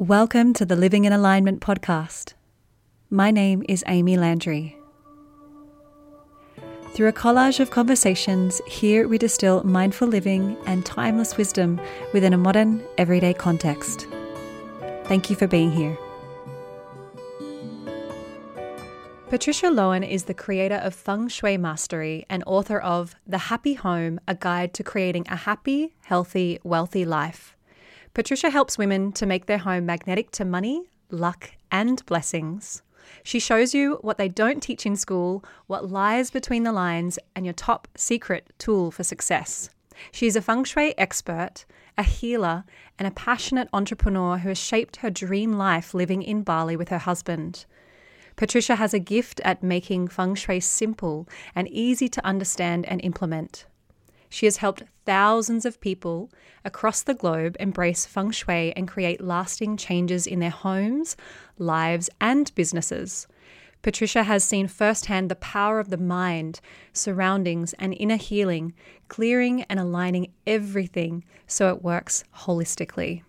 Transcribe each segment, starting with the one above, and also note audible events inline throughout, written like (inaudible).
Welcome to the Living in Alignment podcast. My name is Amy Landry. Through a collage of conversations, here we distill mindful living and timeless wisdom within a modern, everyday context. Thank you for being here. Patricia Lohan is the creator of Feng Shui Mastery and author of The Happy Home A Guide to Creating a Happy, Healthy, Wealthy Life. Patricia helps women to make their home magnetic to money, luck, and blessings. She shows you what they don't teach in school, what lies between the lines, and your top secret tool for success. She is a feng shui expert, a healer, and a passionate entrepreneur who has shaped her dream life living in Bali with her husband. Patricia has a gift at making feng shui simple and easy to understand and implement. She has helped thousands of people across the globe embrace feng shui and create lasting changes in their homes, lives, and businesses. Patricia has seen firsthand the power of the mind, surroundings, and inner healing, clearing and aligning everything so it works holistically.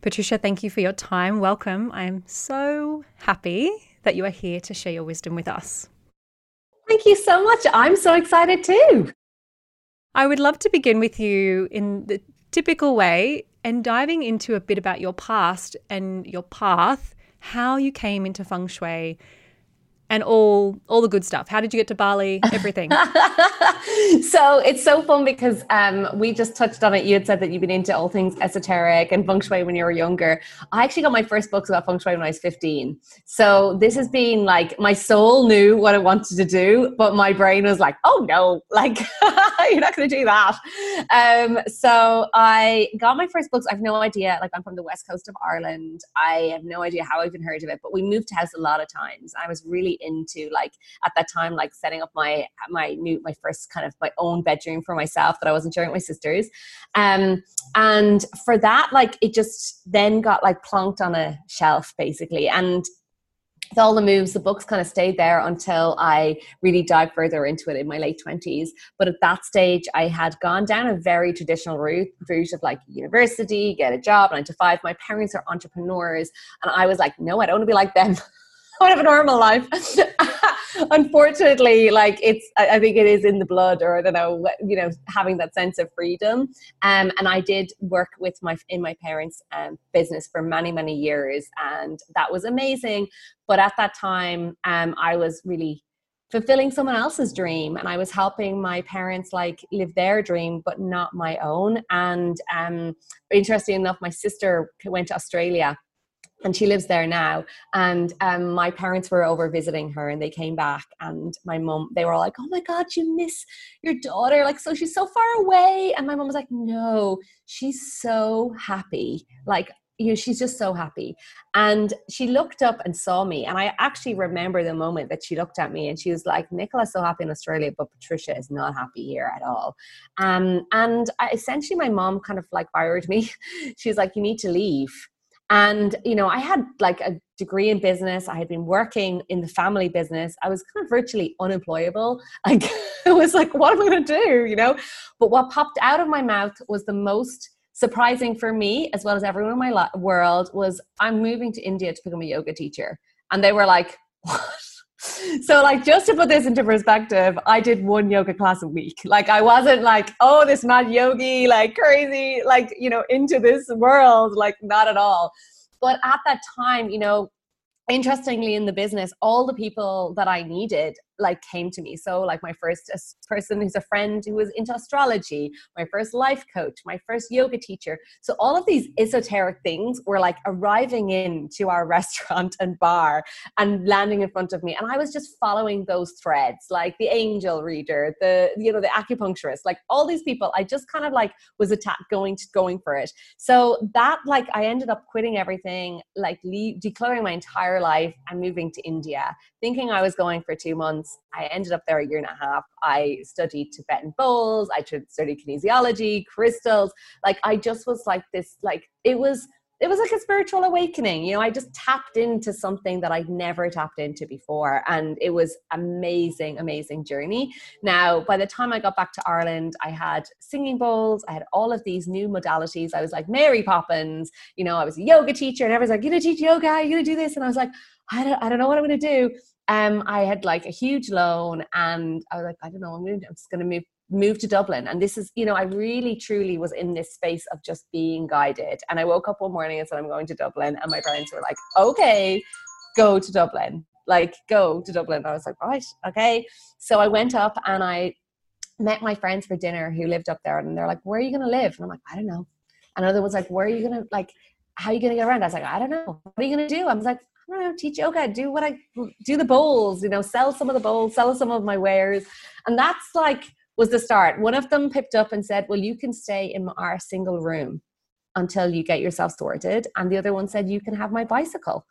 Patricia, thank you for your time. Welcome. I am so happy that you are here to share your wisdom with us. Thank you so much. I'm so excited too. I would love to begin with you in the typical way and diving into a bit about your past and your path, how you came into feng shui, and all all the good stuff. How did you get to Bali? Everything. (laughs) so it's so fun because um, we just touched on it. You had said that you've been into all things esoteric and feng shui when you were younger. I actually got my first books about feng shui when I was 15. So this has been like my soul knew what it wanted to do, but my brain was like, oh no, like (laughs) you're not going to do that. Um, so I got my first books. I have no idea. Like I'm from the west coast of Ireland. I have no idea how I even heard of it, but we moved house a lot of times. I was really into like at that time like setting up my my new my first kind of my own bedroom for myself that I wasn't sharing with my sisters. Um and for that like it just then got like plonked on a shelf basically and with all the moves, the books kind of stayed there until I really dived further into it in my late 20s. But at that stage, I had gone down a very traditional route, route of like university, get a job, nine to five. My parents are entrepreneurs. And I was like, no, I don't want to be like them. (laughs) I have a normal life. (laughs) Unfortunately, like it's, I think it is in the blood, or I don't know, you know, having that sense of freedom. Um, and I did work with my in my parents' um, business for many, many years, and that was amazing. But at that time, um, I was really fulfilling someone else's dream and i was helping my parents like live their dream but not my own and um interesting enough my sister went to australia and she lives there now. And um, my parents were over visiting her and they came back and my mom they were all like oh my god you miss your daughter. Like so she's so far away. And my mom was like no she's so happy. Like you know she's just so happy. And she looked up and saw me. And i actually remember the moment that she looked at me and she was like nicola's so happy in australia but patricia is not happy here at all. Um, and I, essentially my mom kind of like fired me. (laughs) She was like you need to leave and, you know, I had like a degree in business. I had been working in the family business. I was kind of virtually unemployable. (laughs) Like, it was like, what am I going to do? You know? But what popped out of my mouth was the most surprising for me, as well as everyone in my world, was I'm moving to India to become a yoga teacher. And they were like, (laughs) what? (laughs) so like just to put this into perspective i did one yoga class a week. Like i wasn't like oh this mad yogi like crazy like you know into this world like not at all. But at that time you know interestingly in the business all the people that i needed like came to me. So like my first person who's a friend who was into astrology my first life coach my first yoga teacher. So all of these esoteric things were like arriving in to our (laughs) restaurant and bar and landing in front of me. And i was just following those threads like the angel reader the you know the acupuncturist like all these people. I just kind of like was attacked going to going for it. So that like i ended up quitting everything like declaring my entire life and moving to india thinking i was going for two months months. I ended up there a year and a half. I studied Tibetan bowls, I studied kinesiology, crystals. Like I just was like this, like it was it was like a spiritual awakening. You know, I just tapped into something that I'd never tapped into before. And it was amazing, amazing journey. Now, by the time I got back to Ireland, I had singing bowls, I had all of these new modalities. I was like Mary Poppins, you know, I was a yoga teacher, and everyone's like, You're gonna teach yoga, you're gonna do this. And I was like, I don't, I don't know what I'm gonna do. Um, I had like a huge loan and I was like, I don't know, I'm, gonna, I'm just gonna move moved to Dublin. And this is, you know, I really truly was in this space of just being guided. And I woke up one morning and said, I'm going to Dublin. And my parents were like, okay, go to Dublin. Like, go to Dublin. I was like, right, okay. So I went up and I met my friends for dinner who lived up there. And they're like, where are you going to live? And I'm like, I don't know. Another was like, where are you going to, like, how are you going to get around? I was like, I don't know. What are you going to do? I was like, I don't know, teach yoga, do what I do the bowls, you know, sell some of the bowls, sell some of my wares. And that's like was the start. One of them picked up and said, Well, you can stay in our single room until you get yourself sorted. And the other one said, You can have my bicycle.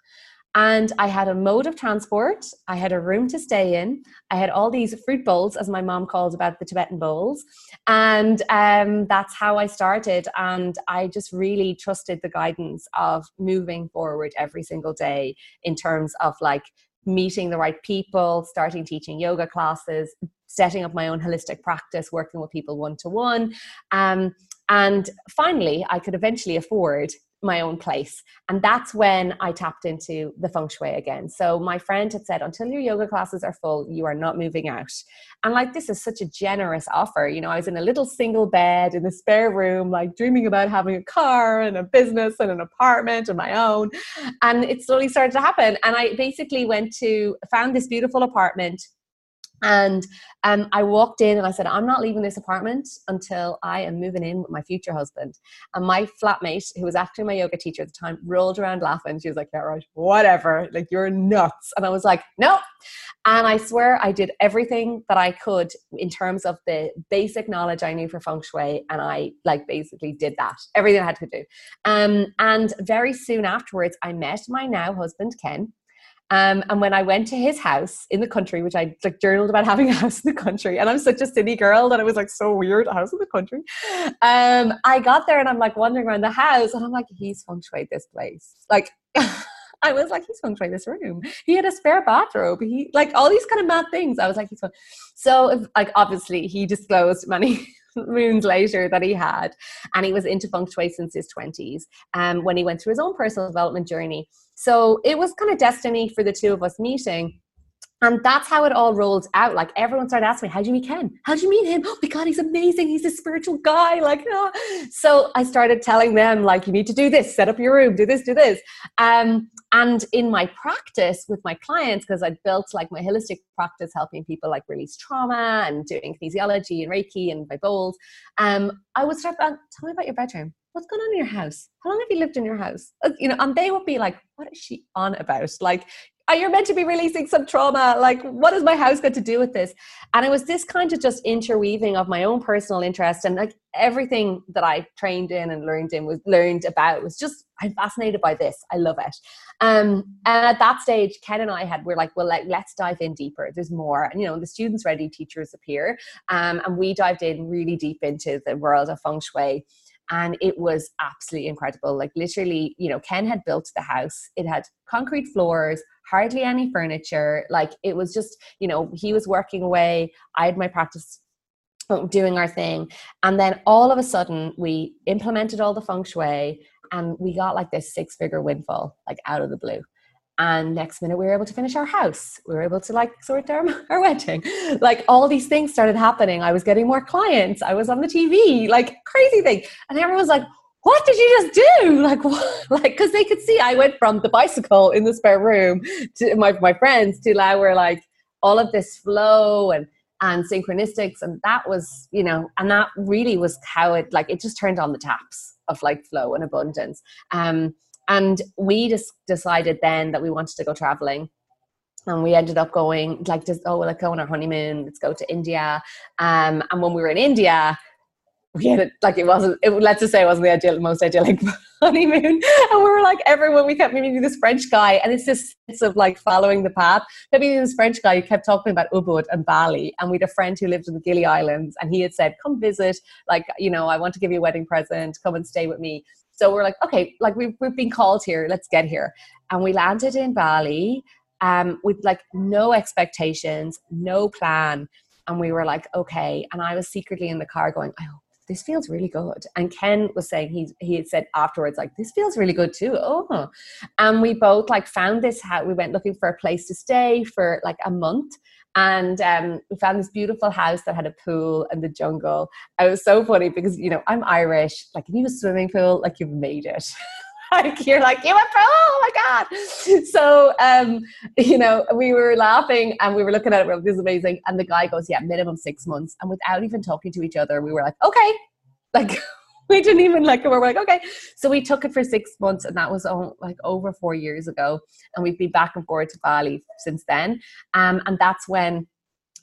And I had a mode of transport. I had a room to stay in. I had all these fruit bowls, as my mom called about the Tibetan bowls. And um, that's how I started. And I just really trusted the guidance of moving forward every single day in terms of like meeting the right people, starting teaching yoga classes, setting up my own holistic practice, working with people one to one. And finally, I could eventually afford my own place. And that's when I tapped into the feng shui again. So my friend had said, until your yoga classes are full, you are not moving out. And like, this is such a generous offer. You know, I was in a little single bed in the spare room, like dreaming about having a car and a business and an apartment of my own. And it slowly started to happen. And I basically went to, found this beautiful apartment and um, I walked in and I said, I'm not leaving this apartment until I am moving in with my future husband. And my flatmate, who was actually my yoga teacher at the time, rolled around laughing. She was like, Yeah, right, whatever. Like, you're nuts. And I was like, No. And I swear I did everything that I could in terms of the basic knowledge I knew for feng shui. And I like basically did that, everything I had to do. Um, and very soon afterwards, I met my now husband, Ken um, and when I went to his house in the country, which I like journaled about having (laughs) a house in the country, and I'm such a city girl that it was like so weird, a house in the country. Um, I got there and I'm like wandering around the house, and I'm like, he's feng shui this place. Like, (laughs) I was like, he's feng shui this room. He had a spare bathrobe. He like all these kind of mad things. I was like, he's fun. So, if, like, obviously, he disclosed many (laughs) moons later that he had, and he was into feng shui since his twenties. Um, when he went through his own personal development journey so it was kind of destiny for the two of us meeting. And that's how it all rolled out. Like everyone started asking me, How'd you meet Ken? How'd you meet him? Oh my God, he's amazing. He's a spiritual guy. Like, oh. (laughs) so I started telling them, like, you need to do this, set up your room, do this, do this. Um, and in my practice with my clients, because I built like my holistic practice, helping people like release trauma and doing kinesiology and Reiki and my bowls, um, I would start, tell me about your bedroom what's going on in your house? How long have you lived in your house? Uh, you know, and they would be like, what is she on about? Like, are you meant to be releasing some trauma? Like, what has my house got to do with this? And it was this kind of just interweaving of my own personal interest and like everything that I trained in and learned in was learned about was just I'm fascinated by this. I love it. Um, and at that stage, Ken and I had we're like, well, like, let's dive in deeper. There's more, and you know, the students ready, teachers appear, um, and we dived in really deep into the world of feng shui and it was absolutely incredible. Like literally you know ken had built the house. It had concrete floors hardly any furniture. Like it was just you know he was working away. I had my practice uh, doing our thing. And then all of a sudden we implemented all the feng shui and we got like this six figure windfall like out of the blue and next minute we were able to finish our house. We were able to like sort our, (laughs) our wedding. Like all these things started happening. I was getting more clients. I was on the tv like crazy thing. And everyone's like what did you just do? (laughs) Like what? like because they could see i went from the bicycle in the spare room to my, my friends to now we're like all of this flow and and synchronistics and that was you know and that really was how it like it just turned on the taps of like flow and abundance. Um and we just decided then that we wanted to go traveling. And we ended up going like just oh let's go on our honeymoon let's go to india. Um, and when we were in india we had it like it wasn't it, let's just say it wasn't the ideal most idyllic (laughs) honeymoon. And we were like everyone we kept meeting this french guy and it's this sense of like following the path. Kept meeting this french guy who kept talking about ubud and bali. And we had a friend who lived in the gili islands and he had said come visit like you know i want to give you a wedding present. Come and stay with me So we're like, okay, like we've, we've been called here, let's get here. And we landed in Bali um, with like no expectations, no plan. And we were like, okay. And I was secretly in the car going, hope this feels really good. And Ken was saying he he had said afterwards, like, this feels really good too. Oh. And we both like found this house. We went looking for a place to stay for like a month. And um, we found this beautiful house that had a pool and the jungle. It was so funny because, you know, I'm Irish. Like, if you have a swimming pool, like, you've made it. (laughs) like you're like you went pro oh my god so um you know we were laughing and we were looking at it we're like, this is amazing and the guy goes yeah minimum six months and without even talking to each other we were like okay like (laughs) (laughs) we didn't even like it. We are like, okay. So we took it for six months, and that was like over four years ago. And we've been back and forth to Bali since then. Um, and that's when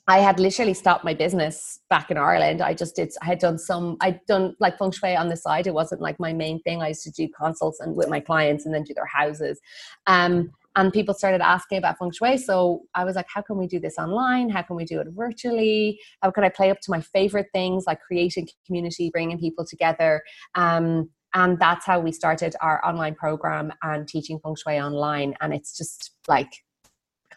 I had literally stopped my business back in Ireland. I just did, I had done some, I'd done like feng shui on the side. It wasn't like my main thing. I used to do consults and with my clients and then do their houses. Um, and people started asking about feng shui. So I was like, how can we do this online? How can we do it virtually? How can I play up to my favorite things like creating community, bringing people together? Um, and that's how we started our online program and teaching feng shui online. And it's just like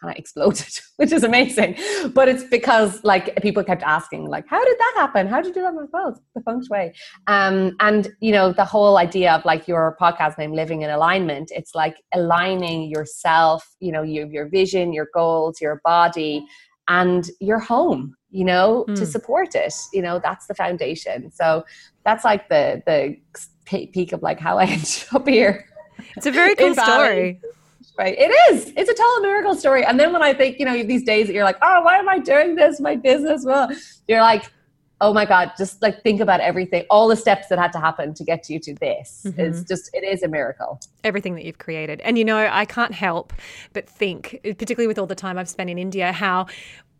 kind of exploded, (laughs) which is amazing. But it's because like people kept asking, like, how did that happen? How did you do that? Well, it's the feng shui. Um, and you know, the whole idea of like your podcast name, living in alignment, it's like aligning yourself, you know, your your vision, your goals, your body, and your home, you know, mm. to hmm. support it. You know, that's the foundation. So that's like the the peak of like how I (laughs) ended up here. It's a very (laughs) cool story right? It is. It's a total miracle story. And then when i think you know these days that you're like oh why am i doing this? My business well you're like oh my god just like think about everything all the steps that had to happen to get you to this. Mm-hmm. it's just it is a miracle. Everything that you've created. And you know i can't help but think particularly with all the time i've spent in india how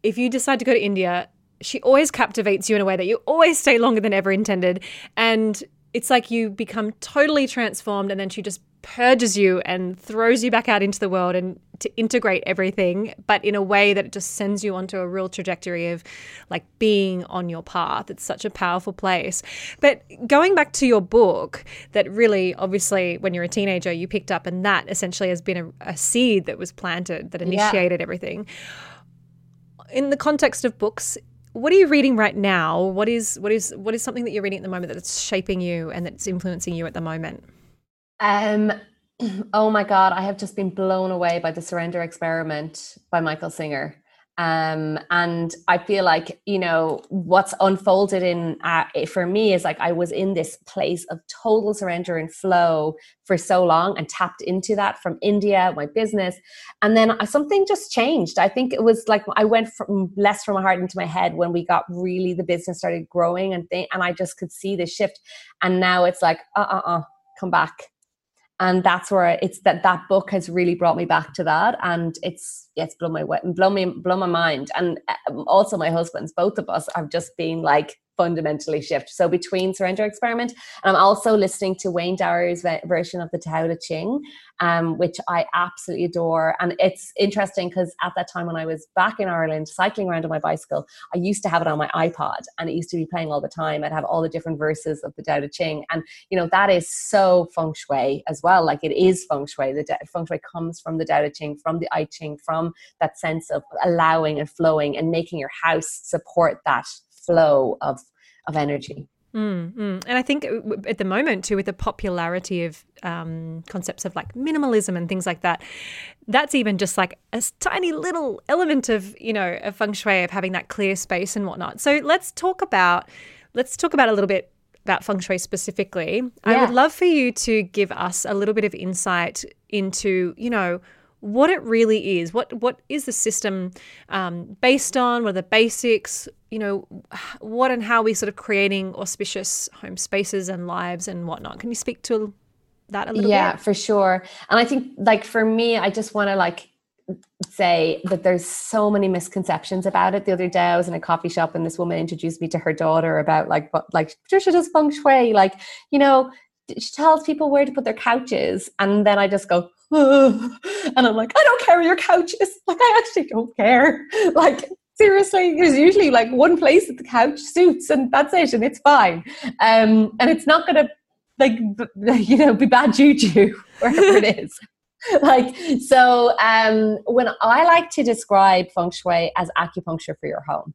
if you decide to go to india she always captivates you in a way that you always stay longer than ever intended. And it's like you become totally transformed and then she just purges you and throws you back out into the world and to integrate everything, but in a way that it just sends you onto a real trajectory of like being on your path. It's such a powerful place. But going back to your book, that really, obviously, when you're a teenager, you picked up, and that essentially has been a, a seed that was planted that initiated yeah. everything. In the context of books, what are you reading right now? What is what is what is something that you're reading at the moment that's shaping you and that's influencing you at the moment? Um, (clears throat) oh my God, I have just been blown away by the Surrender Experiment by Michael Singer. Um, and I feel like, you know, what's unfolded in uh, for me is like I was in this place of total surrender and flow for so long and tapped into that from India, my business. And then something just changed. I think it was like I went from less from my heart into my head when we got really the business started growing and th- and I just could see the shift. And now it's like, uh uh uh, come back and that's where it's that that book has really brought me back to that. And it's yeah, it's blown my blown me blown my mind. And um, also my husband's both of us have just been like fundamentally shift. So between Surrender Experiment, I'm also listening to Wayne Dyer's version of the Tao Te Ching, um, which I absolutely adore. And it's interesting because at that time when I was back in Ireland cycling around on my bicycle, I used to have it on my iPod and it used to be playing all the time. I'd have all the different verses of the Tao Te Ching. And, you know, that is so feng shui as well. Like it is feng shui. The feng shui comes from the Tao Te Ching, from the I Ching, from that sense of allowing and flowing and making your house support that flow of of energy. Mm, mm. And I think uh, at the moment, too, with the popularity of um, concepts of like minimalism and things like that, that's even just like a tiny little element of, you know, a feng shui of having that clear space and whatnot. So let's talk about, let's talk about a little bit about feng shui specifically. Yeah. I would love for you to give us a little bit of insight into, you know, what it really is. What what is the system um, based on? What are the basics? You know, what and how are we sort of creating auspicious home spaces and lives and whatnot. Can you speak to that a little yeah, bit? Yeah, for sure. And I think, like for me, I just want to like say that there's so many misconceptions about it. The other day I was in a coffee shop and this woman introduced me to her daughter about like what like Patricia does feng shui. Like, you know, she tells people where to put their couches. And then I just go, and I'm like, I don't care where your couch is. (laughs) Like, I actually don't care. (laughs) Like, seriously, there's usually like one place that the couch suits, and that's it, and it's fine. Um, and it's not to like (laughs) you know be bad juju wherever it is like so um when i like to describe feng shui as acupuncture for your home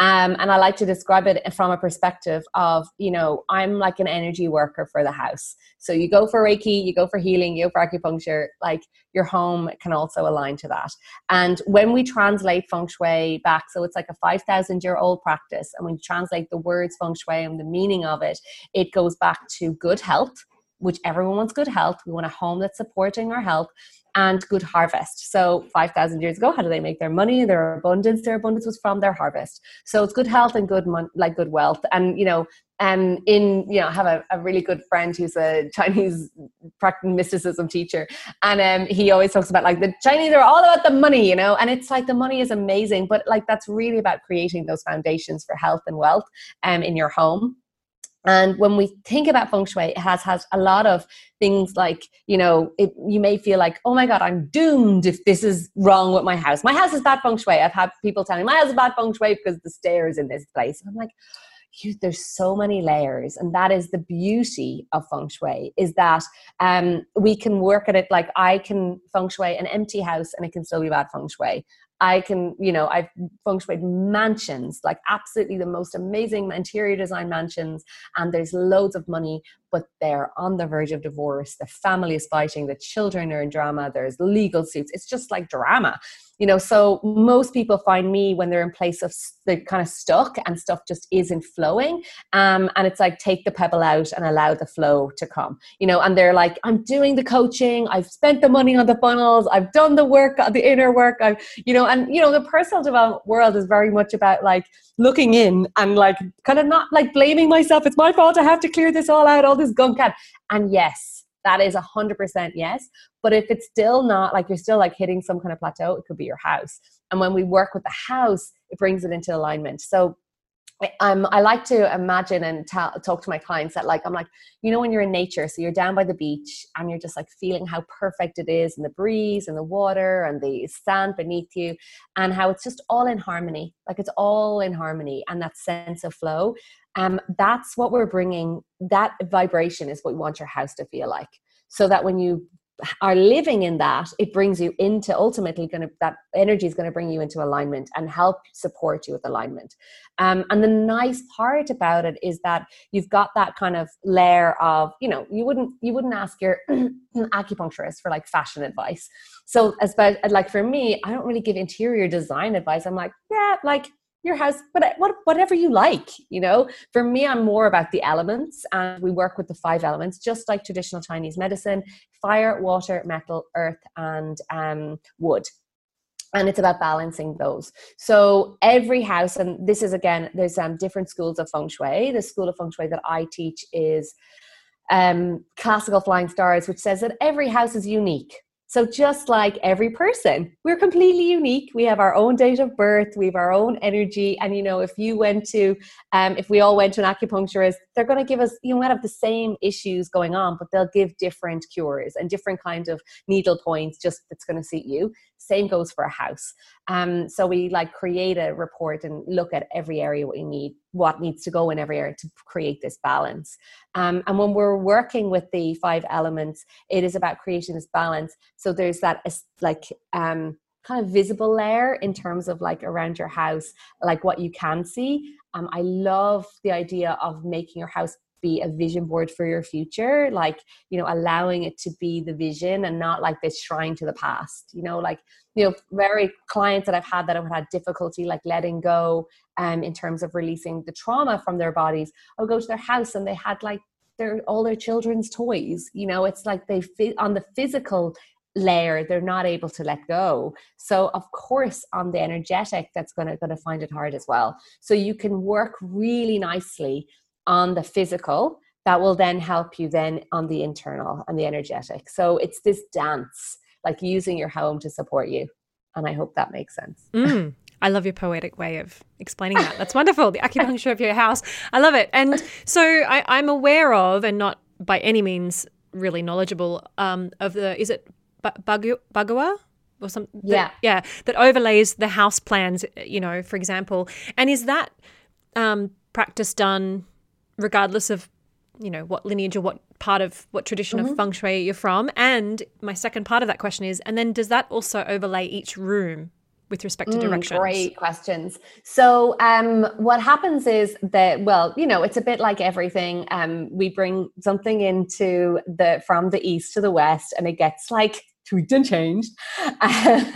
um, and I like to describe it from a perspective of, you know, I'm like an energy worker for the house. So you go for Reiki, you go for healing, you go for acupuncture, like your home can also align to that. And when we translate feng shui back, so it's like a 5,000 year old practice, and when you translate the words feng shui and the meaning of it, it goes back to good health, which everyone wants good health. We want a home that's supporting our health and good harvest. So 5,000 years ago, how do they make their money? Their abundance, their abundance was from their harvest. So it's good health and good, mon- like good wealth. And, you know, um, in, you know, I have a, a really good friend who's a Chinese mysticism teacher. And um, he always talks about like the Chinese are all about the money, you know, and it's like the money is amazing, but like that's really about creating those foundations for health and wealth um, in your home and when we think about feng shui, it has has a lot of things like you know it, you may feel like oh my god I'm doomed if this is wrong with my house. My house is bad feng shui. I've had people telling me my house is bad feng shui because the stairs in this place. And I'm like, you, there's so many layers, and that is the beauty of feng shui. Is that um, we can work at it like I can feng shui an empty house and it can still be bad feng shui. I can, you know, I've shuied mansions, like absolutely the most amazing interior design mansions, and there's loads of money, but they're on the verge of divorce. The family is fighting, the children are in drama, there's legal suits. It's just like drama you know so most people find me when they're in place of they're kind of stuck and stuff just isn't flowing. Um, and it's like take the pebble out and allow the flow to come you know and they're like i'm doing the coaching. I've spent the money on the funnels. I've done the work the inner work. I've you know and you know the personal development world is very much about like looking in and like kind of not like blaming myself. It's my fault. I have to clear this all out all this gunk out. And yes that is a hundred percent yes. But if it's still not like you're still like hitting some kind of plateau, it could be your house. And when we work with the house, it brings it into alignment. So um, I like to imagine and ta- talk to my clients that like I'm like you know when you're in nature so you're down by the beach and you're just like feeling how perfect it is and the breeze and the water and the sand beneath you and how it's just all in harmony like it's all in harmony and that sense of flow um, that's what we're bringing that vibration is what we want your house to feel like. So that when you are living in that it brings you into ultimately going to that energy is going to bring you into alignment and help support you with alignment. Um, and the nice part about it is that you've got that kind of layer of you know you wouldn't you wouldn't ask your (clears throat) acupuncturist for like fashion advice. So as but like for me i don't really give interior design advice. I'm like yeah like your house but what, whatever you like you know? For me i'm more about the elements and we work with the five elements just like traditional chinese medicine fire water metal earth and um, wood. And it's about balancing those. So every house and this is again there's um, different schools of feng shui. The school of feng shui that i teach is um, classical flying stars which says that every house is unique so, just like every person, we're completely unique. We have our own date of birth, we have our own energy. And, you know, if you went to, um, if we all went to an acupuncturist, they're going to give us, you might have the same issues going on, but they'll give different cures and different kind of needle points just that's going to suit you. Same goes for a house. Um, so, we like create a report and look at every area what need, what needs to go in every area to create this balance. Um, and when we're working with the five elements, it is about creating this balance. So there's that like um, kind of visible layer in terms of like around your house, like what you can see. Um, I love the idea of making your house be a vision board for your future like you know allowing it to be the vision and not like this shrine to the past you know like you know very clients that i've had that have had difficulty like letting go um in terms of releasing the trauma from their bodies i'll go to their house and they had like their all their children's toys you know it's like they fit on the physical layer they're not able to let go so of course on the energetic that's going to going to find it hard as well so you can work really nicely on the physical that will then help you then on the internal and the energetic. So it's this dance, like using your home to support you. And I hope that makes sense. Mm, I love your poetic way of explaining that. That's wonderful. The acupuncture of your house. I love it. And so I, am aware of, and not by any means really knowledgeable, um, of the, is it Bagua? Or something? Yeah. yeah. That overlays the house plans, you know, for example. And is that um, practice done regardless of you know what lineage or what part of what tradition mm-hmm. of feng shui you're from? And my second part of that question is, and then does that also overlay each room with respect to mm, great questions. So, um, what happens is that, well, you know, it's a bit like everything. Um, we bring something into the from the east to the west, and it gets like tweaked and changed. (laughs) Um,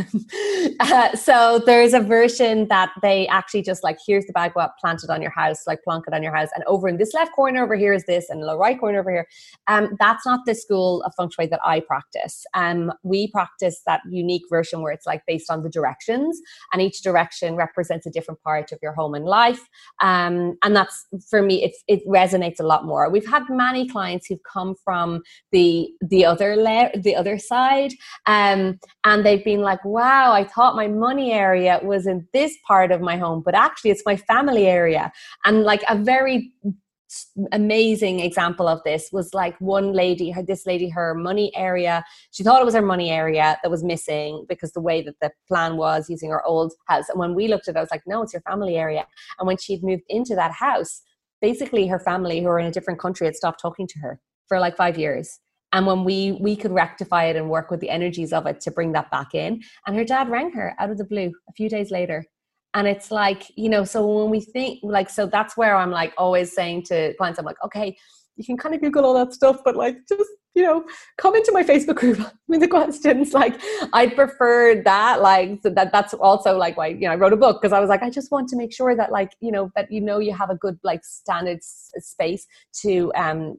uh, so there's a version that they actually just like, here's the bagua planted on your house, like plonk it on your house. And over in this left corner over here is this, and the right corner over here. Um, that's not the school of feng shui that I practice. Um, we practice that unique version where it's like based on the directions, and each direction represents a different part of your home and life. Um, and that's for me, it, it resonates a lot more. We've had many clients who've come from the the other layer, the other side, um, and they've been like, wow, I thought my money area was in this part of my home, but actually it's my family area. And like a very amazing example of this was like one lady her this lady her money area she thought it was her money area that was missing because the way that the plan was using her old house. And when we looked at it i was like no it's your family area. And when she'd moved into that house basically her family who were in a different country had stopped talking to her for like five years and when we we could rectify it and work with the energies of it to bring that back in. And her dad rang her out of the blue a few days later. And it's like you know so when we think like so that's where i'm like always saying to clients i'm like okay you can kind of google all that stuff but like just you know come into my facebook group. (laughs) With the questions like i prefer that like so that that's also like why you know i wrote a book because i was like i just want to make sure that like you know that you know you have a good like standard space to um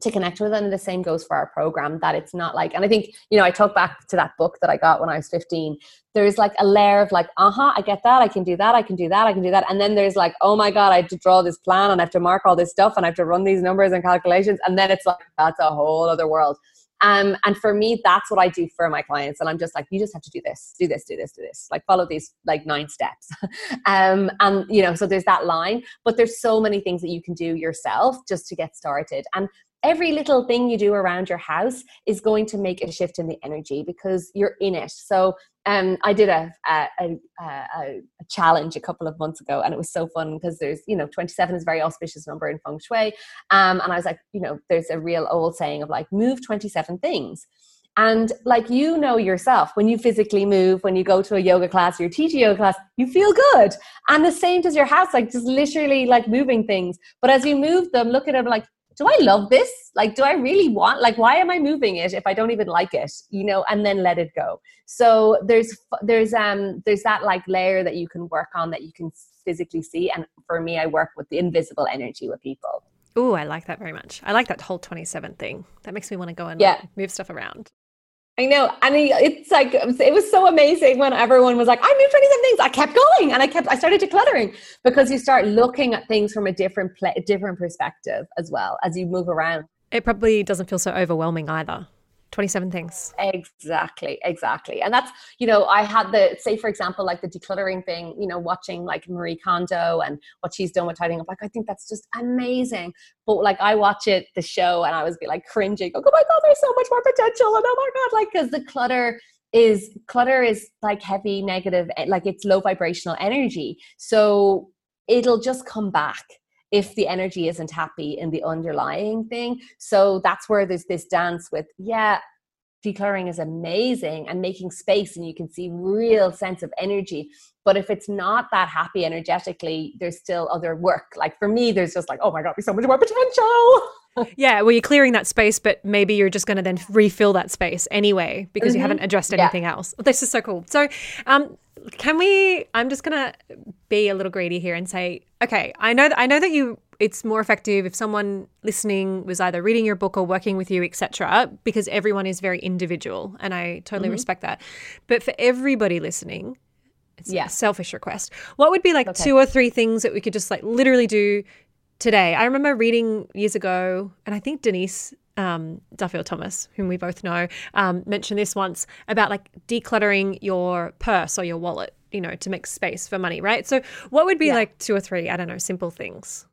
to connect with and the same goes for our program that it's not like and i think you know i talk back to that book that i got when i was 15 there's like a layer of like uh-huh i get that i can do that i can do that i can do that and then there's like oh my god i have to draw this plan and i have to mark all this stuff and i have to run these numbers and calculations and then it's like that's a whole other world um, and for me, that's what I do for my clients. And I'm just like, you just have to do this, do this, do this, do this. Like follow these like nine steps. (laughs) um, and you know, so there's that line, but there's so many things that you can do yourself just to get started. And every little thing you do around your house is going to make a shift in the energy because you're in it. So um, I did a a, a, a, challenge a couple of months ago, and it was so fun because there's you know 27 is a very auspicious number in feng shui, um, and I was like, you know, there's a real old saying of like move 27 things. And like you know yourself, when you physically move, when you go to a yoga class, your teach a yoga class, you feel good. And the same does your house, like just literally like moving things. But as you move them, look at them like, do I love this? Like, do I really want, like, why am I moving it if I don't even like it? You know, and then let it go. So there's, there's, um, there's that like layer that you can work on that you can physically see. And for me, I work with the invisible energy with people. Oh, I like that very much. I like that whole 27 thing. That makes me want to go and yeah. move stuff around. I know. And it's like, it was so amazing when everyone was like, I moved 27 things. I kept going and I kept, I started decluttering because you start looking at things from a different, pla- different perspective as well as you move around. It probably doesn't feel so overwhelming either. 27 things. Exactly, exactly. And that's, you know, I had the, say, for example, like the decluttering thing, you know, watching like Marie Kondo and what she's done with tidying up. Like, I think that's just amazing. But like, I watch it, the show, and I was be like cringing. Oh my God, there's so much more potential. And oh my God, like, because the clutter, is clutter is like heavy negative eh, like it's low vibrational energy so it'll just come back if the energy isn't happy in the underlying thing. So that's where there's this dance with, yeah, decluttering is amazing and making space and you can see real sense of energy. But if it's not that happy energetically there's still other work. Like for me there's just like oh my god there's so much more potential (laughs) yeah well you're clearing that space but maybe you're just going to then refill that space anyway because mm-hmm. you haven't addressed anything yeah. else this is so cool so um can we i'm just gonna be a little greedy here and say okay i know that i know that you it's more effective if someone listening was either reading your book or working with you etc because everyone is very individual and i totally mm-hmm. respect that but for everybody listening it's yeah. a selfish request what would be like okay. two or three things that we could just like literally do today i remember reading years ago and i think denise um, Duffield Thomas, whom we both know, um, mentioned this once about like decluttering your purse or your wallet, you know, to make space for money, right? So, what would be yeah. like two or three, I don't know, simple things?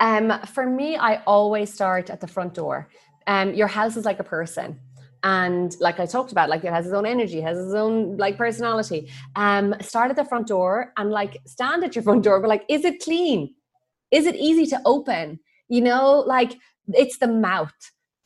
Um, for me, I always start at the front door. Um, your house is like a person and like I talked about, like it has its own energy, has its own like personality. Um, start at the front door and like stand at your (laughs) front door, but like, is it clean? Is it easy to open? You know, like it's the mouth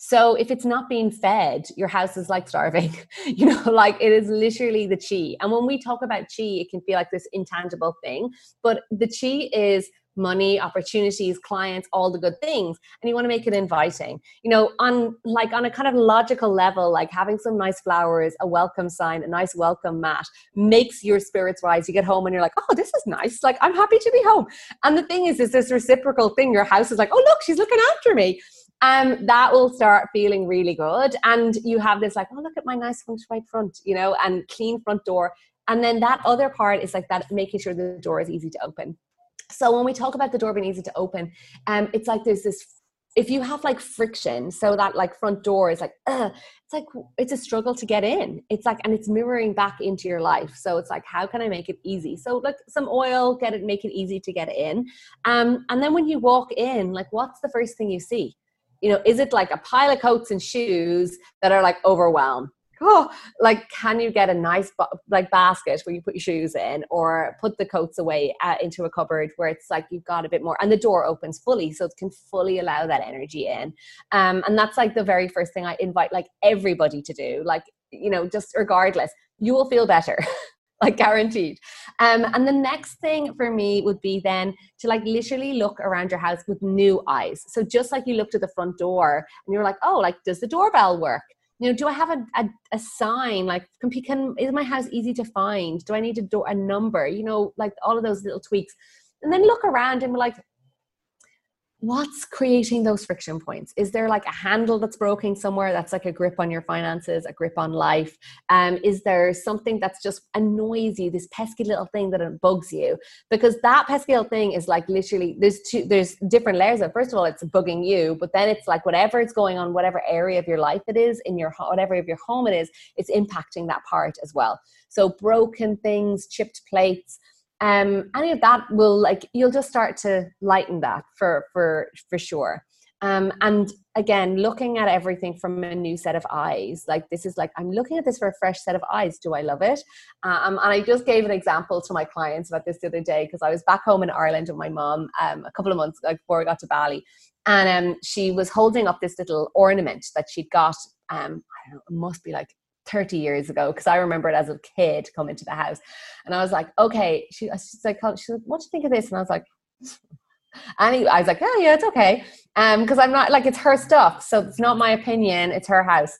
So if it's not being fed, your house is like starving. (laughs) you know, like it is literally the chi. And when we talk about chi, it can feel like this intangible thing, but the chi is money, opportunities, clients, all the good things. And you want to make it inviting. You know, on like on a kind of logical level, like having some nice flowers, a welcome sign, a nice welcome mat makes your spirits rise. You get home and you're like, oh, this is nice. Like I'm happy to be home. And the thing is, is this reciprocal thing. Your house is like, oh, look, she's looking after me um, that will start feeling really good. And you have this like, oh, look at my nice feng shui front, you know, and clean front door. And then that other part is like that making sure the door is easy to open. So when we talk about the door being easy to open, um, it's like there's this if you have like friction so that like front door is like Ugh, it's like it's a struggle to get in. It's like and it's mirroring back into your life. So it's like how can i make it easy? So like some oil get it make it easy to get in. Um and then when you walk in like what's the first thing you see? You know, is it like a pile of coats and shoes that are like overwhelmed? Oh, like can you get a nice like basket where you put your shoes in, or put the coats away uh, into a cupboard where it's like you've got a bit more, and the door opens fully, so it can fully allow that energy in. Um, and that's like the very first thing I invite like everybody to do. Like you know, just regardless, you will feel better. (laughs) like guaranteed. Um, and the next thing for me would be then to like literally look around your house with new eyes. So just like you looked at the front door and you're like, oh, like does the doorbell work? You know, do I have a, a, a sign? Like, can, can is my house easy to find? Do I need a door a number? You know, like all of those little tweaks. And then look around and be like, what's creating those friction points? Is there like a handle that's broken somewhere that's like a grip on your finances a grip on life? Um, is there something that's just annoys you this pesky little thing that bugs you? Because that pesky little thing is like literally there's two there's different layers of first of all it's bugging you but then it's like whatever is going on whatever area of your life it is in your whatever of your home it is it's impacting that part as well. So broken things chipped plates um, any of that will like you'll just start to lighten that for for for sure. Um, and again looking at everything from a new set of eyes like this is like i'm looking at this for a fresh set of eyes. Do i love it? Um, and i just gave an example to my clients about this the other day because i was back home in ireland with my mom um, a couple of months like, before i got to bali. And um, she was holding up this little ornament that she'd got um, i don't know it must be like 30 years ago because I remember it as a kid coming to the house. And I was like, okay. She, she's like, she's like, what do you think of this? And I was like, (laughs) and I was like, oh yeah, it's okay. Um, because I'm not like it's her stuff, so it's not my opinion. It's her house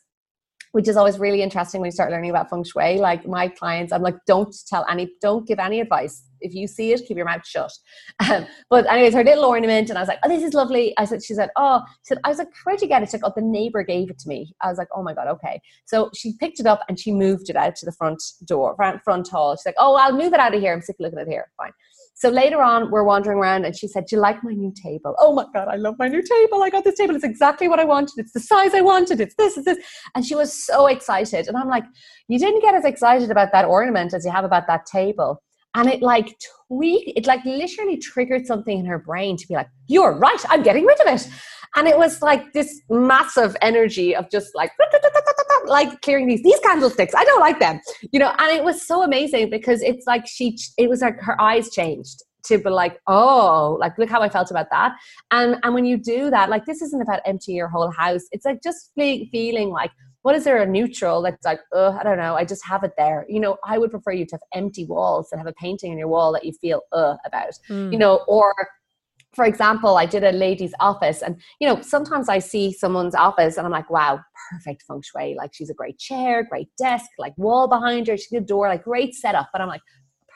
which is always really interesting when you start learning about feng shui. Like my clients, I'm like, don't tell any, don't give any advice. If you see it, keep your mouth shut. (laughs) Um, but anyways, her little ornament, and I was like, oh, this is lovely. I said, she said, oh, she said, I was like, where'd you get it? She's like, oh, the neighbor gave it to me. I was like, oh my god, okay. So she picked it up and she moved it out to the front door, front, front hall. She's like, oh, I'll move it out of here. I'm sick of looking at it here. Fine. So later on, we're wandering around and she said, Do you like my new table? Oh my God, I love my new table. I got this table. It's exactly what I wanted. It's the size I wanted. It's this, it's this. And she was so excited. And I'm like, You didn't get as excited about that ornament as you have about that table. And it like tweaked, it like literally triggered something in her brain to be like, You're right, I'm getting rid of it. And it was like this massive energy of just like, (laughs) like clearing these these candlesticks. I don't like them, you know. And it was so amazing because it's like she, it was like her eyes changed to be like, oh, like look how I felt about that. And and when you do that, like this isn't about emptying your whole house. It's like just feeling like what is there a neutral that's like, oh, I don't know, I just have it there. You know, I would prefer you to have empty walls and have a painting on your wall that you feel uh about. Mm. You know, or for example, I did a lady's office, and you know, sometimes I see someone's office and I'm like, wow, perfect feng shui. Like she's a great chair, great desk, like wall behind her, she's a door, like great setup. But I'm like,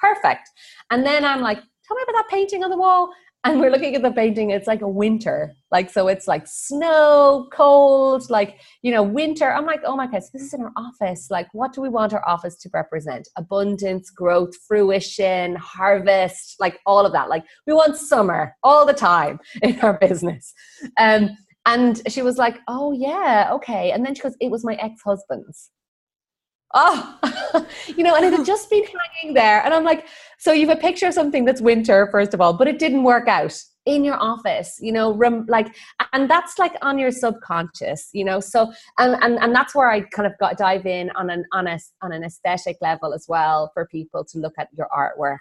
perfect. And then I'm like, tell me about that painting on the wall and we're looking at the painting it's like a winter like so it's like snow cold like you know winter. I'm like oh my gosh this is in our office. Like what do we want our office to represent? Abundance growth fruition harvest like all of that. Like we want summer all the time (laughs) in our business. Um and she was like oh yeah okay. And then she goes it was my ex-husband's oh, (laughs) you know, and it had (laughs) just been hanging there. And I'm like, so you have a picture of something that's winter, first of all, but it didn't work out in your office you know rem, like and that's like on your subconscious you know so and, and and that's where i kind of got dive in on an on a on an aesthetic level as well for people to look at your artwork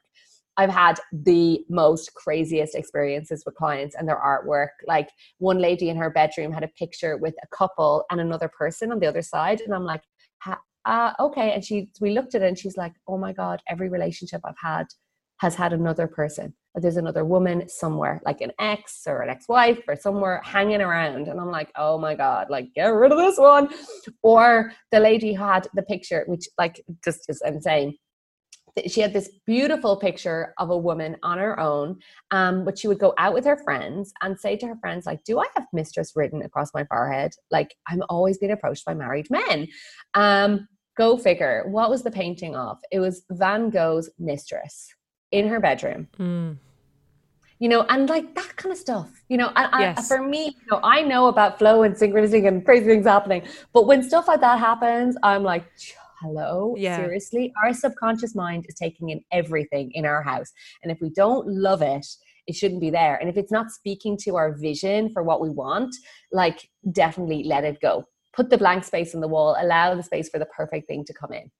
I've had the most craziest experiences with clients and their artwork. Like one lady in her bedroom had a picture with a couple and another person on the other side, and I'm like, uh, okay. And she, we looked at it, and she's like, oh my god, every relationship I've had has had another person. There's another woman somewhere, like an ex or an ex-wife or somewhere hanging around. And I'm like, oh my God, like get rid of this one. Or the lady who had the picture, which like just is insane she had this beautiful picture of a woman on her own um, but she would go out with her friends and say to her friends like do i have mistress written across my forehead like i'm always being approached by married men um, go figure. What was the painting of? It was van gogh's mistress in her bedroom. Mm. you know and like that kind of stuff. You know and yes. I, for me you know i know about flow and synchronicity and crazy things happening but when stuff like that happens i'm like hello? Yeah. seriously? Our subconscious mind is taking in everything in our house and if we don't love it it shouldn't be there. And if it's not speaking to our vision for what we want like definitely let it go put the blank space in the wall allow the space for the perfect thing to come in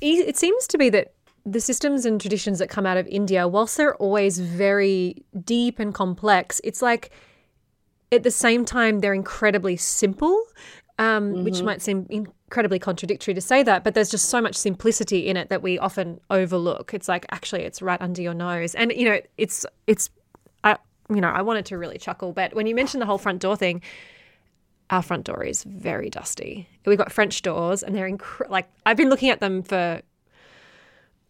it seems to be that the systems and traditions that come out of India, whilst they're always very deep and complex, it's like at the same time they're incredibly simple, um, mm-hmm. which might seem incredibly contradictory to say that, but there's just so much simplicity in it that we often overlook. It's like actually it's right under your nose, and you know it's it's I you know I wanted to really chuckle, but when you mentioned the whole front door thing. Our front door is very dusty. We've got French doors, and they're inc- like I've been looking at them for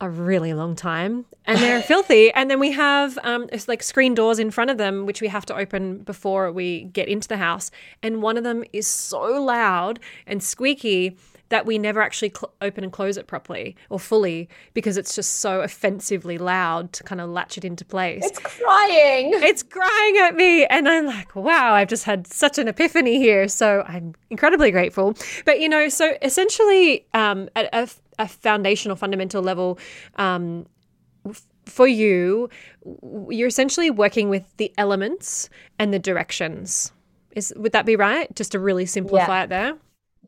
a really long time and they're (laughs) filthy and then we have um, it's like screen doors in front of them which we have to open before we get into the house and one of them is so loud and squeaky that we never actually cl- open and close it properly or fully because it's just so offensively loud to kind of latch it into place. It's crying. It's crying at me. And I'm like, wow, I've just had such an epiphany here. So I'm incredibly grateful. But, you know, so essentially um, at a a foundational, fundamental level um, for you, you're essentially working with the elements and the directions. Is would that be right? Just to really simplify yeah. it there.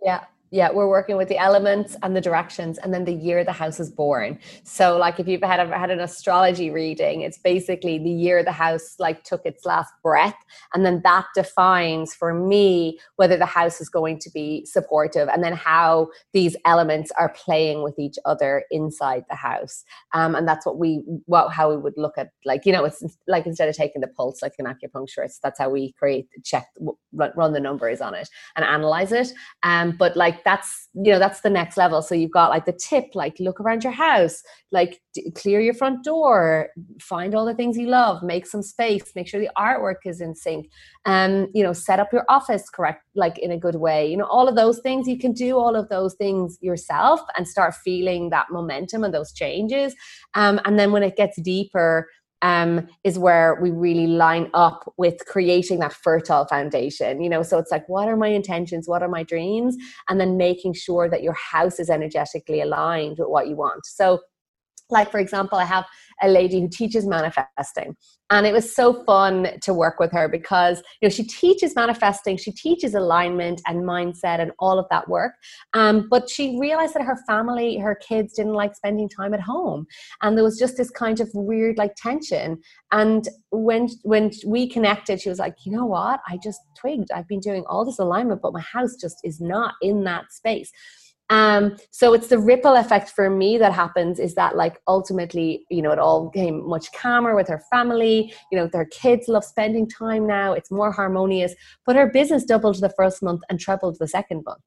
Yeah, yeah, we're working with the elements and the directions, and then the year the house is born. So, like, if you've had ever had an astrology reading, it's basically the year the house like took its last breath, and then that defines for me whether the house is going to be supportive, and then how these elements are playing with each other inside the house. Um, and that's what we, what how we would look at, like, you know, it's like instead of taking the pulse like an acupuncturist, that's how we create, check, run, the numbers on it and analyze it. Um, but like like that's you know that's the next level. So you've got like the tip like look around your house like d- clear your front door find all the things you love make some space make sure the artwork is in sync um you know set up your office correct like in a good way you know all of those things you can do all of those things yourself and start feeling that momentum and those changes. Um and then when it gets deeper um, is where we really line up with creating that fertile foundation. You know, so it's like, what are my intentions? What are my dreams? And then making sure that your house is energetically aligned with what you want. So, like, for example, I have a lady who teaches manifesting and it was so fun to work with her because you know she teaches manifesting she teaches alignment and mindset and all of that work um, but she realized that her family her kids didn't like spending time at home and there was just this kind of weird like tension and when when we connected she was like you know what? I just twigged. I've been doing all this alignment but my house just is not in that space um, so it's the ripple effect for me that happens is that like ultimately, you know, it all became much calmer with her family, you know, their kids love spending time now, it's more harmonious, but her business doubled the first month and trebled the second month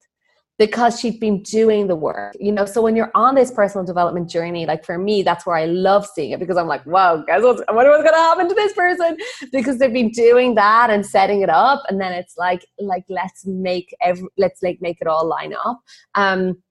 because she'd been doing the work you know? So when you're on this personal development journey like for me that's where i love seeing it because i'm like wow guys what's, I wonder what's going to happen to this person because they've been doing that and setting it up and then it's like like let's make every let's like make it all line up. Um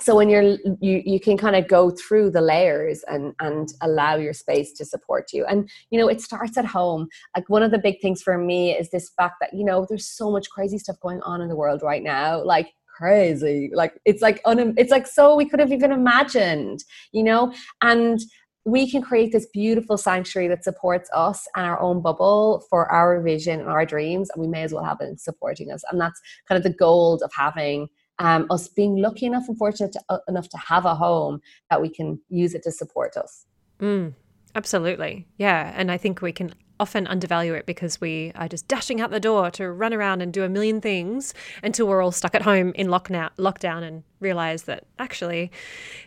so when you're you you can kind of go through the layers and and allow your space to support you. And you know it starts at home. Like one of the big things for me is this fact that you know there's so much crazy stuff going on in the world right now. Like crazy. Like it's like un- it's like so we could have even imagined, you know? And we can create this beautiful sanctuary that supports us and our own bubble for our vision and our dreams and we may as well have it supporting us and that's kind of the gold of having um, us being lucky enough and fortunate to, uh, enough to have a home that we can use it to support us Mm, absolutely. Yeah. And I think we can often undervalue it because we are just dashing out the door to run around and do a million things until we're all stuck at home in lockdown, lockdown and realize that actually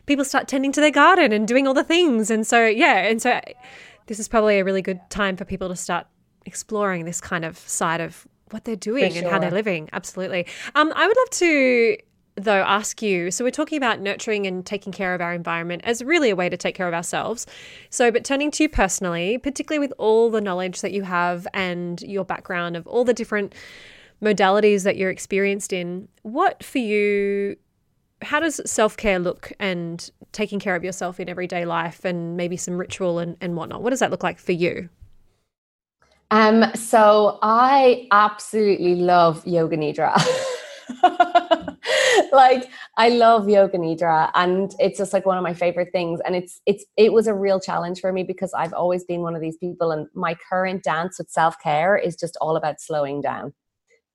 people start tending to their garden and doing all the things. And so, yeah. And so this is probably a really good time for people to start exploring this kind of side of what they're doing sure. and how they're living. Absolutely. Um, I would love to though ask you so we're talking about nurturing and taking care of our environment as really a way to take care of ourselves. So but turning to you personally particularly with all the knowledge that you have and your background of all the different modalities that you're experienced in what for you how does self-care look and taking care of yourself in everyday life and maybe some ritual and, and whatnot? What does that look like for you? Um so i absolutely love yoga nidra (laughs) (laughs) like I love yoga nidra and it's just like one of my favorite things and it's it's it was a real challenge for me because I've always been one of these people and my current dance with self-care is just all about slowing down.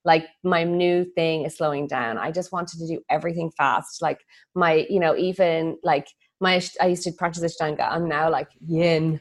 Like my new thing is slowing down. I just wanted to do everything fast. Like my, you know, even like my I used to practice Ashtanga. I'm now like yin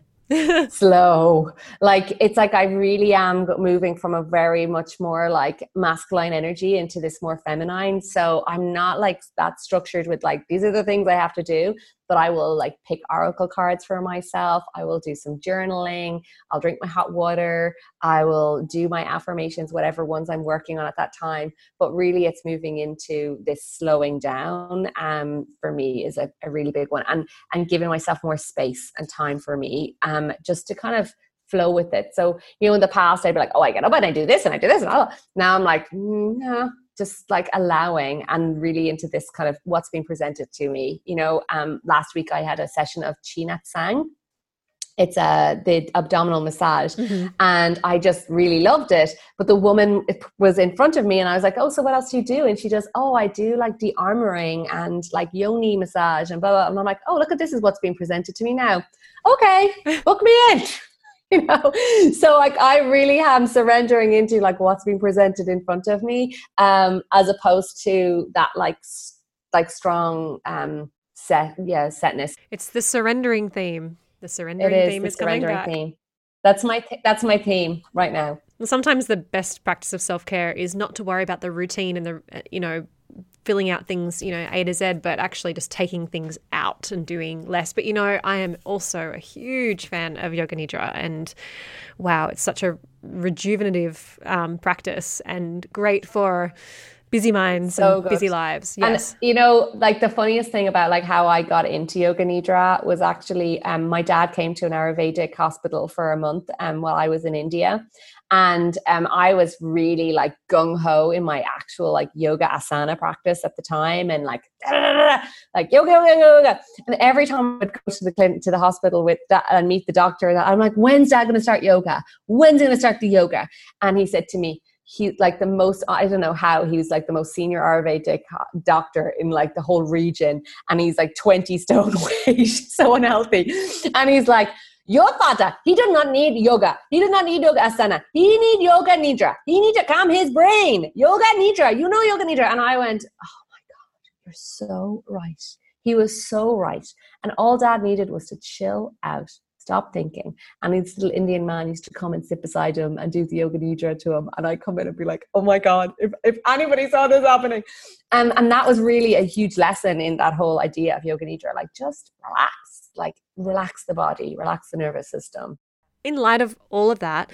slow. Like it's like I really am moving from a very much more like masculine energy into this more feminine. So I'm not like that structured with like these are the things I have to do but I will like pick oracle cards for myself. I will do some journaling. I'll drink my hot water. I will do my affirmations, whatever ones I'm working on at that time. But really, it's moving into this slowing down. Um, for me, is a, a really big one, and and giving myself more space and time for me, um, just to kind of flow with it. So, you know, in the past, I'd be like, oh, I get up and I do this and I do this. And all. now I'm like, mm, no, just like allowing and really into this kind of what's being presented to me. You know, um, last week I had a session of Chi Nei Tsang. It's a uh, the abdominal massage, mm-hmm. and I just really loved it. But the woman was in front of me, and I was like, "Oh, so what else do you do?" And she does, "Oh, I do like de-armoring and like yoni massage and blah blah." And I'm like, "Oh, look at this is what's being presented to me now." Okay, book me in. (laughs) you know? So like i really am surrendering into like what's being presented in front of me um as opposed to that like like strong um set yeah setness. It's the surrendering theme. The surrendering is, theme the is coming back. theme. that's my th- that's my theme right now. Sometimes the best practice of self-care is not to worry about the routine and the you know filling out things, you know, A to Z, but actually just taking things out and doing less. But, you know, I am also a huge fan of Yoga Nidra. And wow, it's such a rejuvenative um, practice and great for busy minds so and good. busy lives. Yes. And you know, like the funniest thing about like how I got into yoga nidra was actually um, my dad came to an Ayurvedic hospital for a month um, while I was in India. And um, I was really like gung ho in my actual like yoga asana practice at the time, and like like yoga, yoga, yoga. And every time I would go to the clinic, to the hospital with that and meet the doctor, I'm like, when's dad going to start yoga? When's he going to start the yoga? And he said to me, he like the most i don't know how he was like the most senior ayurvedic doctor in like the whole region and he's like 20 stone (laughs) weight so unhealthy and he's like your father, he does not need yoga. He does not need yoga asana. He need yoga nidra. He need to calm his brain. Yoga nidra. You know yoga nidra. And I went, oh my God, you're so right. He was so right. And all dad needed was to chill out, stop thinking. And this little Indian man used to come and sit beside him and do the yoga nidra to him. And I'd come in and be like, oh my God, if, if anybody saw this happening. And, and that was really a huge lesson in that whole idea of yoga nidra. Like, just relax like relax the body, relax the nervous system. In light of all of that,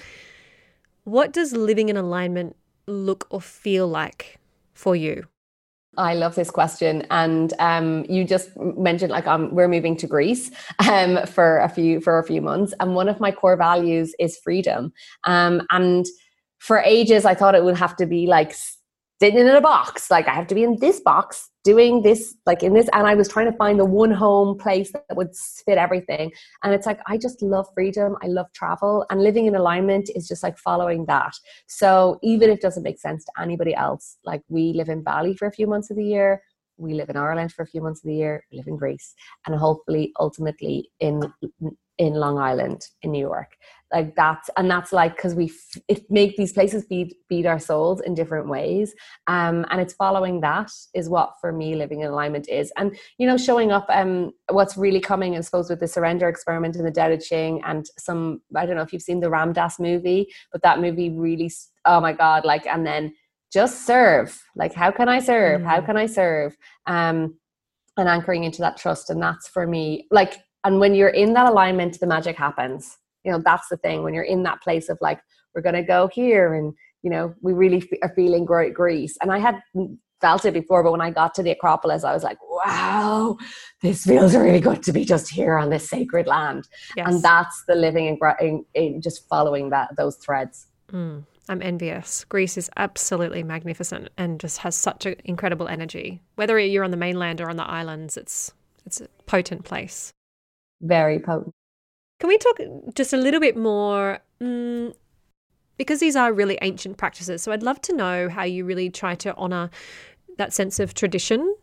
what does living in alignment look or feel like for you? I love this question, and um, you just mentioned like um, we're moving to Greece um, for a few for a few months, and one of my core values is freedom. Um, and for ages, I thought it would have to be like sitting in a box. Like I have to be in this box doing this, like in this. And I was trying to find the one home place that would fit everything. And it's like, I just love freedom. I love travel and living in alignment is just like following that. So even if it doesn't make sense to anybody else, like we live in Bali for a few months of the year. we live in Ireland for a few months of the year, we live in Greece, and hopefully, ultimately, in in Long Island, in New York. Like that's and that's like because we f- it make these places feed feed our souls in different ways, um, and it's following that is what for me living in alignment is, and you know showing up. Um, what's really coming, I suppose, with the surrender experiment and the Tao Ching, and some I don't know if you've seen the Ram Dass movie, but that movie really, oh my god, like and then just serve. Like how can i serve? Mm. how can i serve? Um and anchoring into that trust. And that's for me like and when you're in that alignment the magic happens you know that's the thing when you're in that place of like we're going to go here and you know we really f- are feeling great greece and i had felt it before but when i got to the acropolis i was like wow this feels really good to be just here on this sacred land yes. and that's the living and in, in, just following that those threads mm. I'm envious. Greece is absolutely magnificent and just has such an incredible energy. Whether you're on the mainland or on the islands, it's it's a potent place. Very potent. Can we talk just a little bit more? Mm, because these are really ancient practices. So I'd love to know how you really try to honor that sense of tradition.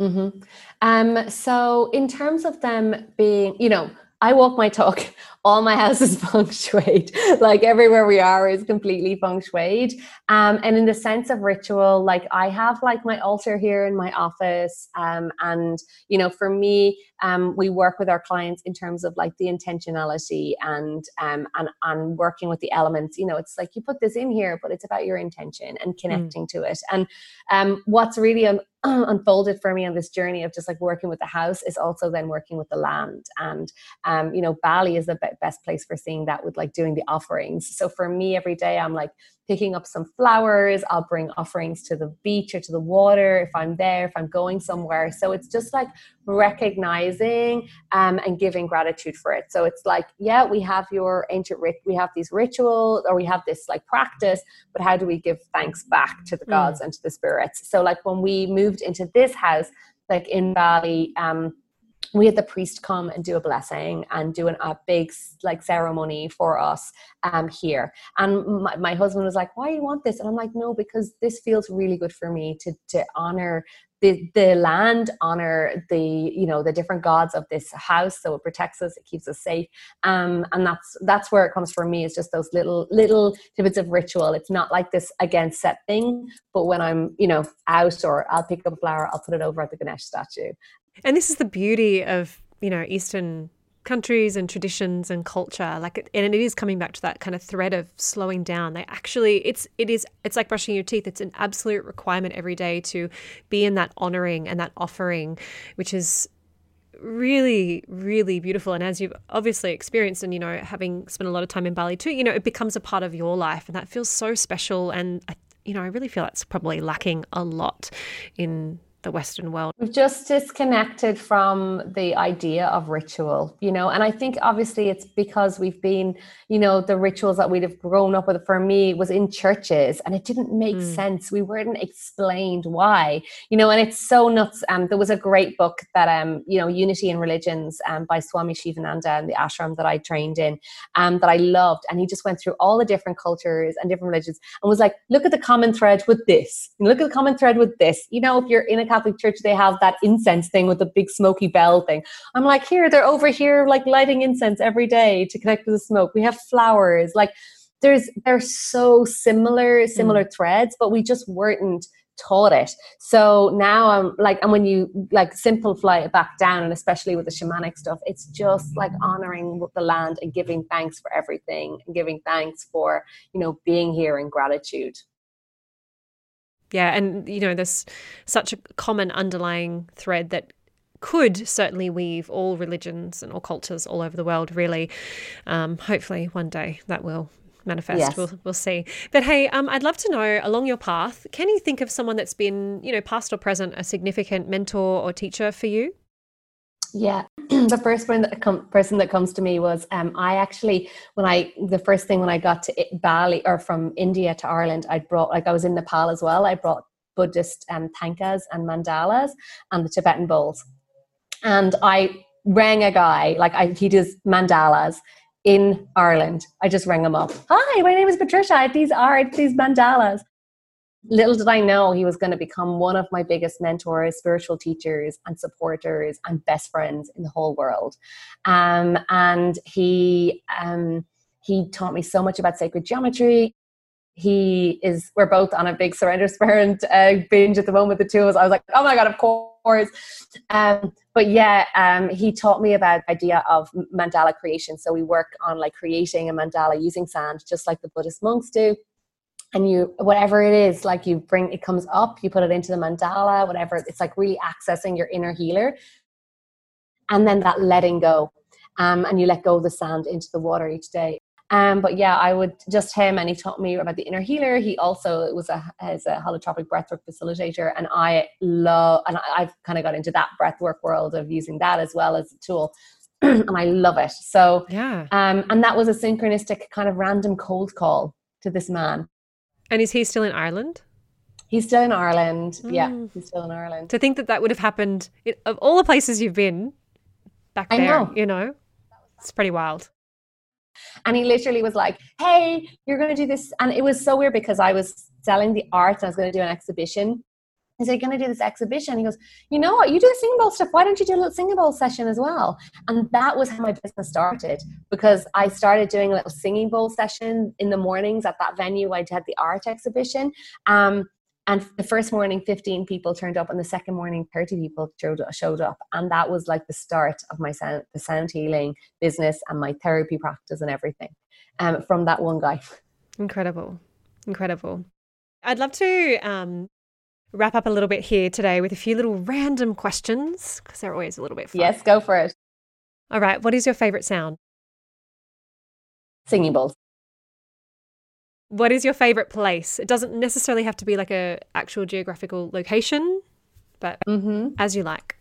Mm-hmm. Um, so, in terms of them being, you know, I walk my talk. All my (laughs) house is feng shuied. like everywhere we are is completely feng shuied. Um, and in the sense of ritual, like I have like my altar here in my office. Um, and you know, for me, um, we work with our clients in terms of like the intentionality and um, and and working with the elements. You know, it's like you put this in here, but it's about your intention and mm. connecting mm. to it. And um, what's really un- (clears throat) unfolded for me on this journey of just like working with the house is also then working with the land and um, you know bali is be- best place for seeing that with like doing the offerings so for me every day i'm like picking up some flowers. I'll bring offerings to the beach or to the water if I'm there, if I'm going somewhere. So it's just like recognizing um, and giving gratitude for it. So it's like, yeah, we have your ancient rit, we have these rituals or we have this like practice, but how do we give thanks back to the gods mm. and to the spirits? So like when we moved into this house, like in Bali, um, we had the priest come and do a blessing and do an, a big like ceremony for us um, here. And my, my husband was like, "Why do you want this?" And I'm like, "No, because this feels really good for me to to honor the the land, honor the you know the different gods of this house, so it protects us, it keeps us safe, um, and that's that's where it comes from me. It's just those little little tidbits of ritual. It's not like this again set thing, but when I'm you know out or I'll pick up a flower, I'll put it over at the Ganesh statue, and this is the beauty of, you know, Eastern countries and traditions and culture like and it is coming back to that kind of thread of slowing down. They actually it's it is it's like brushing your teeth. It's an absolute requirement every day to be in that honoring and that offering which is really really beautiful. And as you've obviously experienced and you know having spent a lot of time in bali too you know it becomes a part of your life and that feels so special. And I, you know i really feel that's probably lacking a lot in the Western world. We've just disconnected from the idea of ritual, you know, and I think obviously it's because we've been, you know, the rituals that we'd have grown up with for me was in churches and it didn't make mm. sense. We weren't explained why, you know, and it's so nuts. Um, there was a great book that, um, you know, Unity in Religions um, by Swami Shivananda and the ashram that I trained in um, that I loved. And he just went through all the different cultures and different religions and was like, look at the common thread with this, look at the common thread with this. You know, if you're in a Catholic church, they have that incense thing with the big smoky bell thing. I'm like, here, they're over here, like lighting incense every day to connect with the smoke. We have flowers. Like, there's they're so similar, similar mm. threads, but we just weren't taught it. So now I'm like, and when you like simplify it back down, and especially with the shamanic stuff, it's just like honoring the land and giving thanks for everything and giving thanks for, you know, being here in gratitude. Yeah, and you know, there's such a common underlying thread that could certainly weave all religions and all cultures all over the world. Really, um, hopefully, one day that will manifest. Yes. We'll we'll see. But hey, um, I'd love to know along your path, can you think of someone that's been, you know, past or present, a significant mentor or teacher for you? Yeah, (clears throat) the first one that com- person that comes to me was um, I actually when I the first thing when I got to Bali or from India to Ireland, I brought like I was in Nepal as well. I brought Buddhist um, thangkas and mandalas and the Tibetan bowls, and I rang a guy like I, he does mandalas in Ireland. I just rang him up. Hi, my name is Patricia. These are these mandalas. Little did I know he was going to become one of my biggest mentors, spiritual teachers, and supporters, and best friends in the whole world. Um, and he um, he taught me so much about sacred geometry. He is. We're both on a big surrender sprint uh, binge at the moment. The two of us. I was like, oh my god, of course. Um, but yeah, um, he taught me about idea of mandala creation. So we work on like creating a mandala using sand, just like the Buddhist monks do and you whatever it is like you bring it comes up you put it into the mandala whatever it's like really accessing your inner healer and then that letting go um, and you let go of the sand into the water each day um, but yeah, I would just him, and he taught me about the inner healer. He also was a as a holotropic breathwork facilitator, and I love, and I've kind of got into that breathwork world of using that as well as a tool, (clears throat) and I love it. So yeah, um, and that was a synchronistic kind of random cold call to this man and is he still in Ireland? He's still in Ireland. Mm. Yeah, he's still in Ireland. To think that that would have happened it, of all the places you've been back there, know. you know, it's pretty wild. And he literally was like, "Hey, you're going to do this," and it was so weird because I was selling the art and I was going to do an exhibition, he said, going to do this exhibition. He goes, you know what? You do the singing bowl stuff. Why don't you do a little singing bowl session as well? And that was how my business started because I started doing a little singing bowl session in the mornings at that venue. I had the art exhibition. Um, and the first morning, 15 people turned up, and the second morning, 30 people showed up. And that was like the start of my sound, the sound healing business and my therapy practice and everything um, from that one guy. Incredible. Incredible. I'd love to um, wrap up a little bit here today with a few little random questions because they're always a little bit fun. Yes, go for it. All right. What is your favorite sound? Singing bowls. What is your favorite place? It doesn't necessarily have to be like a actual geographical location, but mm-hmm. as you like.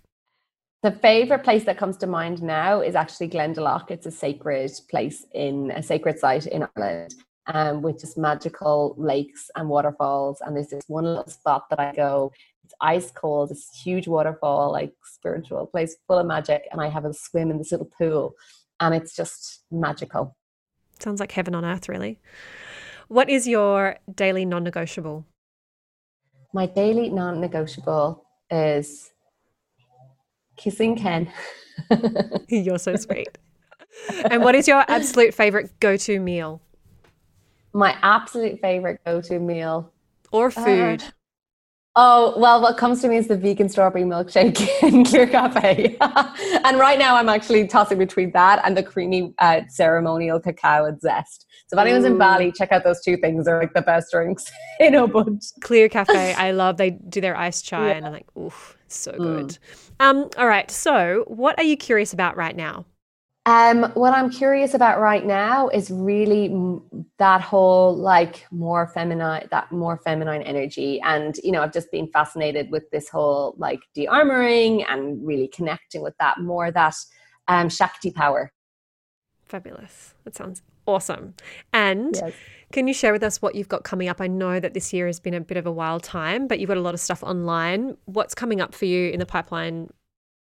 The favorite place that comes to mind now is actually Glendalough. It's a sacred place in a sacred site in Ireland um, with just magical lakes and waterfalls. And there's this one little spot that I go, it's ice cold, this huge waterfall, like spiritual place full of magic. And I have a swim in this little pool, and it's just magical. Sounds like heaven on earth, really. What is your daily non negotiable? My daily non negotiable is kissing Ken. (laughs) You're so sweet. and what is your absolute favorite go to meal? My absolute favorite go-to meal or food. Uh, oh well, what comes to me is the vegan strawberry milkshake (laughs) in Clear Cafe, (laughs) and right now I'm actually tossing between that and the creamy uh, ceremonial cacao and zest. So if anyone's in Bali, check out those two things. They're like the best drinks (laughs) in Ubud. Clear Cafe, I love. They do their iced chai, yeah. and I'm like, oof, so mm. good. Mm. Um, all right. So, what are you curious about right now? Um, what I'm curious about right now is really that whole like more feminine, that more feminine energy. And, you know, I've just been fascinated with this whole like de armoring and really connecting with that more, that um, Shakti power. Fabulous. That sounds awesome. And yes. can you share with us what you've got coming up? I know that this year has been a bit of a wild time, but you've got a lot of stuff online. What's coming up for you in the pipeline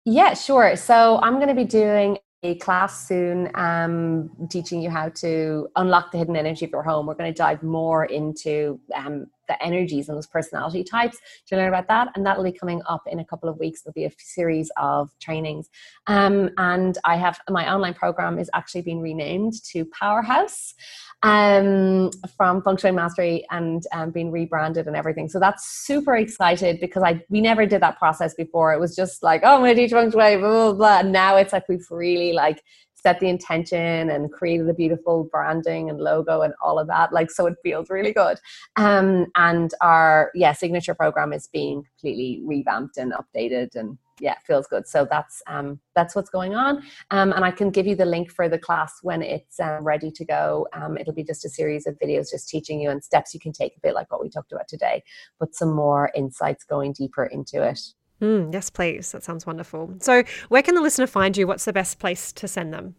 yeah, sure. So I'm going to be doing a class soon um, teaching you how to unlock the hidden energy of your home. We're going to dive more into um, the energies and those personality types to learn about that. And that'll be coming up in a couple of weeks. There'll be a series of trainings. Um, and I have my online program is actually being renamed to Powerhouse um, from Shui Mastery and um, being rebranded and everything. So that's super excited because I we never did that process before. It was just like, oh, I'm going to teach blah, blah, blah. And now it's like we've really like set the intention and created a beautiful branding and logo and all of that like so it feels really good. Um, and our yeah signature program is being completely revamped and updated and yeah feels good. So that's um that's what's going on. Um and i can give you the link for the class when it's um, ready to go. Um it'll be just a series of videos just teaching you and steps you can take a bit like what we talked about today but some more insights going deeper into it Mm, yes, please. That sounds wonderful. So, where can the listener find you? What's the best place to send them?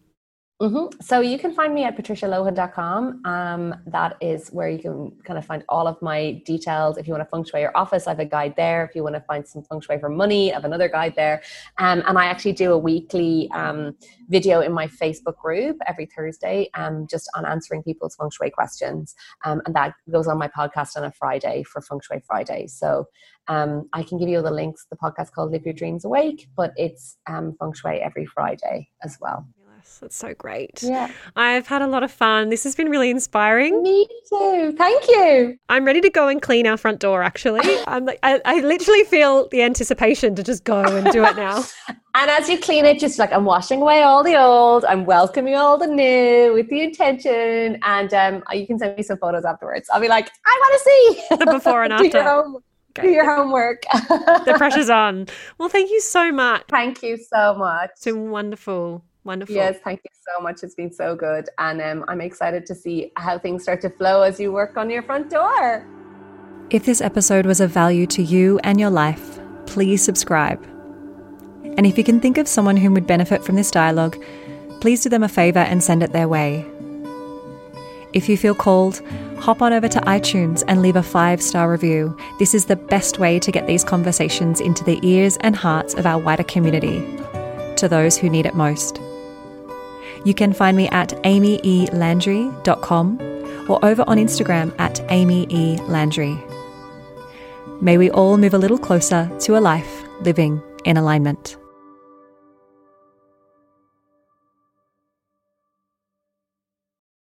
Mm-hmm. So you can find me at patricialohan.com. Um, that is where you can kind of find all of my details. If you want to feng shui your office, I have a guide there. If you want to find some feng shui for money, I have another guide there. Um, and I actually do a weekly um, video in my Facebook group every Thursday, um, just on answering people's feng shui questions. Um, and that goes on my podcast on a Friday for Feng Shui Friday. So um, I can give you all the links. The podcast called Live Your Dreams Awake, but it's feng shui every Friday as well. That's so great. Yeah. I've had a lot of fun. This has been really inspiring. Me too. Thank you. I'm ready to go and clean our front door, actually. (laughs) I'm like, I, I literally feel the anticipation to just go and do it now. (laughs) and as you clean it, just like I'm washing away all the old, I'm welcoming all the new with the intention. And um, you can send me some photos afterwards. I'll be like, I want to see the before and after. (laughs) do, your do your homework. the pressure's on. Well, thank you so much. Thank you so much. It's been wonderful. Wonderful. Yes, thank you so much. It's been so good. And um, I'm excited to see how things start to flow as you work on your front door. If this episode was of value to you and your life, please subscribe. And if you can think of someone who would benefit from this dialogue, please do them a favour and send it their way. If you feel called, hop on over to iTunes and leave a five star review. This is the best way to get these conversations into the ears and hearts of our wider community, to those who need it most. You can find me at amyelandry.com or over on Instagram at amyelandry. May we all move a little closer to a life living in alignment.